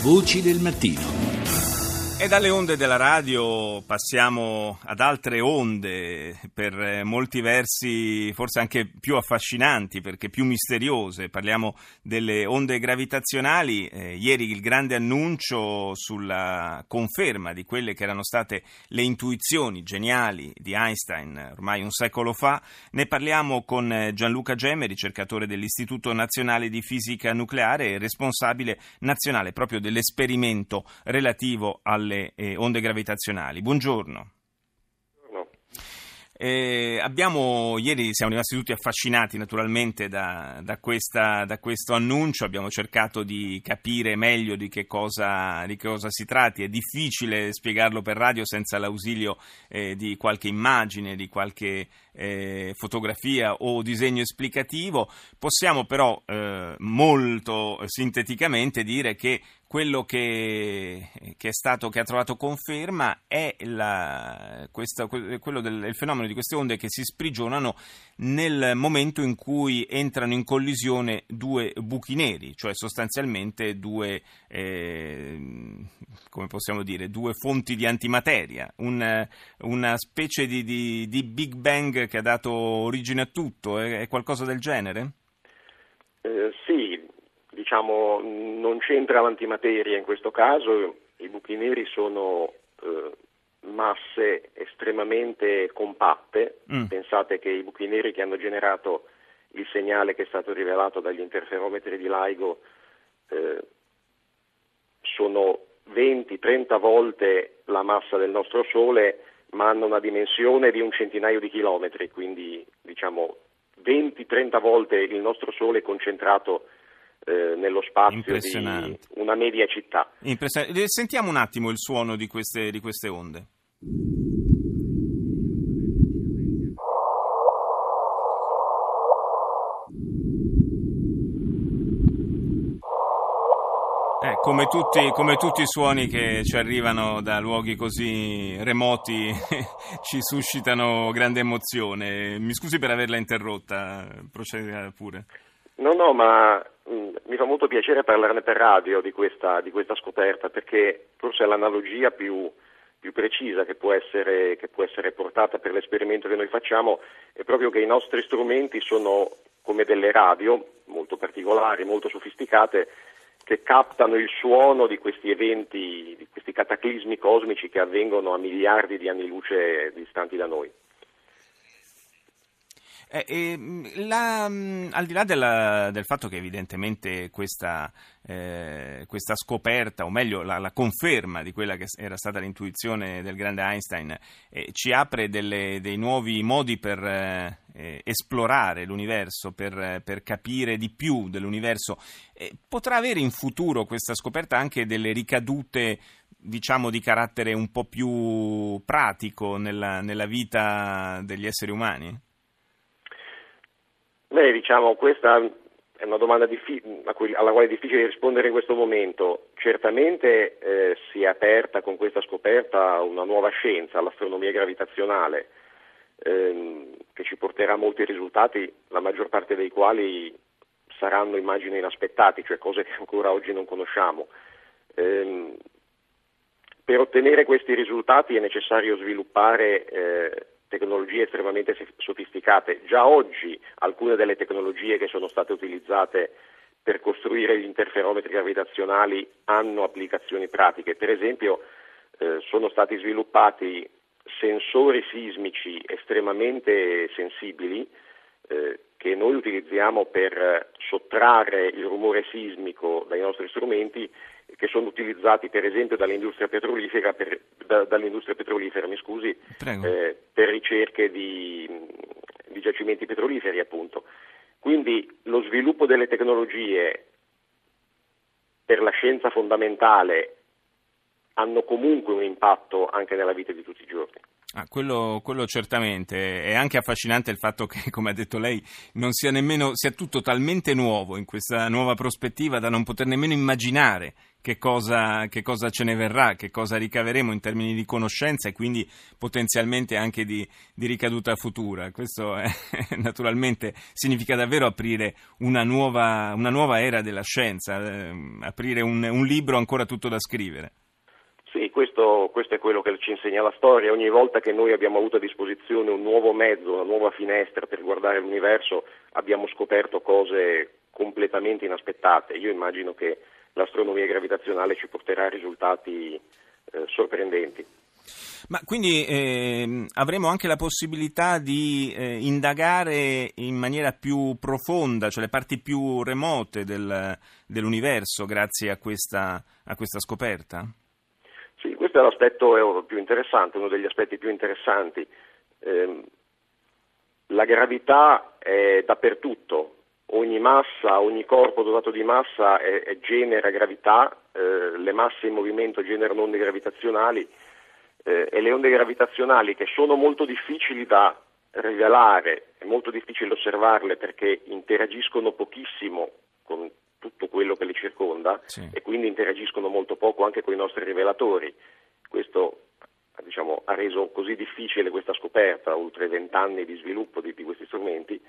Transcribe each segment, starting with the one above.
Voci del mattino. E dalle onde della radio passiamo ad altre onde, per molti versi forse anche più affascinanti perché più misteriose. Parliamo delle onde gravitazionali. Eh, ieri il grande annuncio sulla conferma di quelle che erano state le intuizioni geniali di Einstein ormai un secolo fa. Ne parliamo con Gianluca Gemme, ricercatore dell'Istituto Nazionale di Fisica Nucleare e responsabile nazionale proprio dell'esperimento relativo alle alle eh, onde gravitazionali. Buongiorno. Eh, abbiamo, ieri siamo rimasti tutti affascinati naturalmente da, da, questa, da, questo annuncio, abbiamo cercato di capire meglio di che cosa, di che cosa si tratti, è difficile spiegarlo per radio senza l'ausilio eh, di qualche immagine, di qualche eh, fotografia o disegno esplicativo, possiamo però eh, molto sinteticamente dire che quello che, che, è stato, che ha trovato conferma è la, questa, quello del il fenomeno di queste onde che si sprigionano nel momento in cui entrano in collisione due buchi neri, cioè sostanzialmente due, eh, dire, due fonti di antimateria, un, una specie di, di, di, Big Bang che ha dato origine a tutto, è, è qualcosa del genere? Eh, sì, diciamo, non c'entra l'antimateria in questo caso, i buchi neri sono eh, masse estremamente compatte, mm. pensate che i buchi neri che hanno generato il segnale che è stato rivelato dagli interferometri di LIGO eh, sono 20-30 volte la massa del nostro Sole, ma hanno una dimensione di un centinaio di chilometri, quindi diciamo 20-30 volte il nostro Sole concentrato eh, nello spazio di una media città. Sentiamo un attimo il suono di queste, di queste onde. Eh, come, tutti, come, tutti, i suoni che ci arrivano da luoghi così remoti ci suscitano grande emozione. Mi scusi per averla interrotta, proceda pure. No, no, ma mi fa molto piacere parlarne per radio di questa, di questa scoperta perché forse è l'analogia più, più precisa che può, essere, che può, essere, portata per l'esperimento che noi facciamo è proprio che i nostri strumenti sono come delle radio molto particolari, molto sofisticate che captano il suono di questi eventi, di questi cataclismi cosmici che avvengono a miliardi di anni luce distanti da noi. Eh, eh, la, mm, al di là della, del fatto che evidentemente questa, eh, questa scoperta, o meglio la, la, conferma di quella che era stata l'intuizione del grande Einstein, eh, ci apre delle, dei nuovi modi per eh, eh, esplorare l'universo, per, per, capire di più dell'universo, potrà avere in futuro questa scoperta anche delle ricadute diciamo di carattere un po' più pratico nella, nella vita degli esseri umani? Beh, diciamo, questa è una domanda diffi- alla quale è difficile rispondere in questo momento. Certamente eh, si è aperta con questa scoperta una nuova scienza, l'astronomia gravitazionale, ehm, che ci porterà molti risultati, la maggior parte dei quali saranno immagini inaspettati, cioè cose che ancora oggi non conosciamo. Ehm, per ottenere questi risultati è necessario sviluppare eh, tecnologie estremamente sofisticate. Già oggi alcune delle tecnologie che sono state utilizzate per costruire gli interferometri gravitazionali hanno applicazioni pratiche. Per esempio eh, sono stati sviluppati sensori sismici estremamente sensibili eh, che noi utilizziamo per sottrarre il rumore sismico dai nostri strumenti che sono utilizzati per esempio dall'industria petrolifera, per, da, dall'industria petrolifera scusi, eh, per ricerche di, di giacimenti petroliferi appunto. Quindi lo sviluppo delle tecnologie per la scienza fondamentale hanno comunque un impatto anche nella vita di tutti i giorni. Ah, quello, quello, certamente. È anche affascinante il fatto che, come ha detto lei, non sia nemmeno, sia tutto talmente nuovo in questa nuova prospettiva da non poter nemmeno immaginare che cosa, che cosa ce ne verrà, che cosa ricaveremo in termini di conoscenza e quindi potenzialmente anche di, di ricaduta futura. Questo è, naturalmente significa davvero aprire una nuova, una nuova era della scienza, eh, aprire un, un libro ancora tutto da scrivere. Sì, questo, questo, è quello che ci insegna la storia. Ogni volta che noi abbiamo avuto a disposizione un nuovo mezzo, una nuova finestra per guardare l'universo, abbiamo scoperto cose completamente inaspettate. Io immagino che l'astronomia gravitazionale ci porterà a risultati eh, sorprendenti. Ma quindi eh, avremo anche la possibilità di eh, indagare in maniera più profonda, cioè le parti più remote del, dell'universo, grazie a questa, a questa scoperta? Sì, questo è l'aspetto più interessante, uno degli aspetti più interessanti. Eh, la gravità è dappertutto, ogni massa, ogni corpo dotato di massa è, è genera gravità, eh, le masse in movimento generano onde gravitazionali eh, e le onde gravitazionali che sono molto difficili da rivelare, è molto difficile osservarle perché interagiscono pochissimo con tutto quello che li circonda sì. e quindi interagiscono molto poco anche con i nostri rivelatori. Questo diciamo, ha reso così difficile questa scoperta, oltre vent'anni di sviluppo di, di questi strumenti,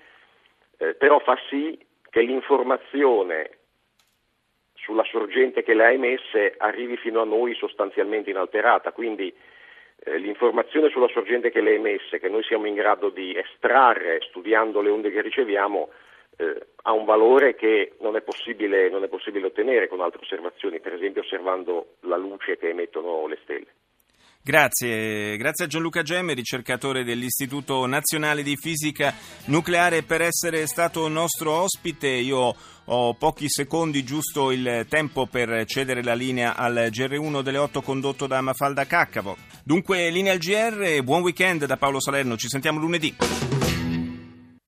eh, però fa sì che l'informazione sulla sorgente che le ha emesse arrivi fino a noi sostanzialmente inalterata, quindi eh, l'informazione sulla sorgente che le ha emesse, che noi siamo in grado di estrarre studiando le onde che riceviamo, eh, ha un valore che non è, non è possibile ottenere con altre osservazioni, per esempio osservando la luce che emettono le stelle. Grazie, grazie a Gianluca Gemme, ricercatore dell'Istituto Nazionale di Fisica Nucleare, per essere stato nostro ospite. Io ho pochi secondi, giusto il tempo per cedere la linea al GR1 delle 8 condotto da Mafalda Caccavo. Dunque, linea al GR, buon weekend da Paolo Salerno, ci sentiamo lunedì.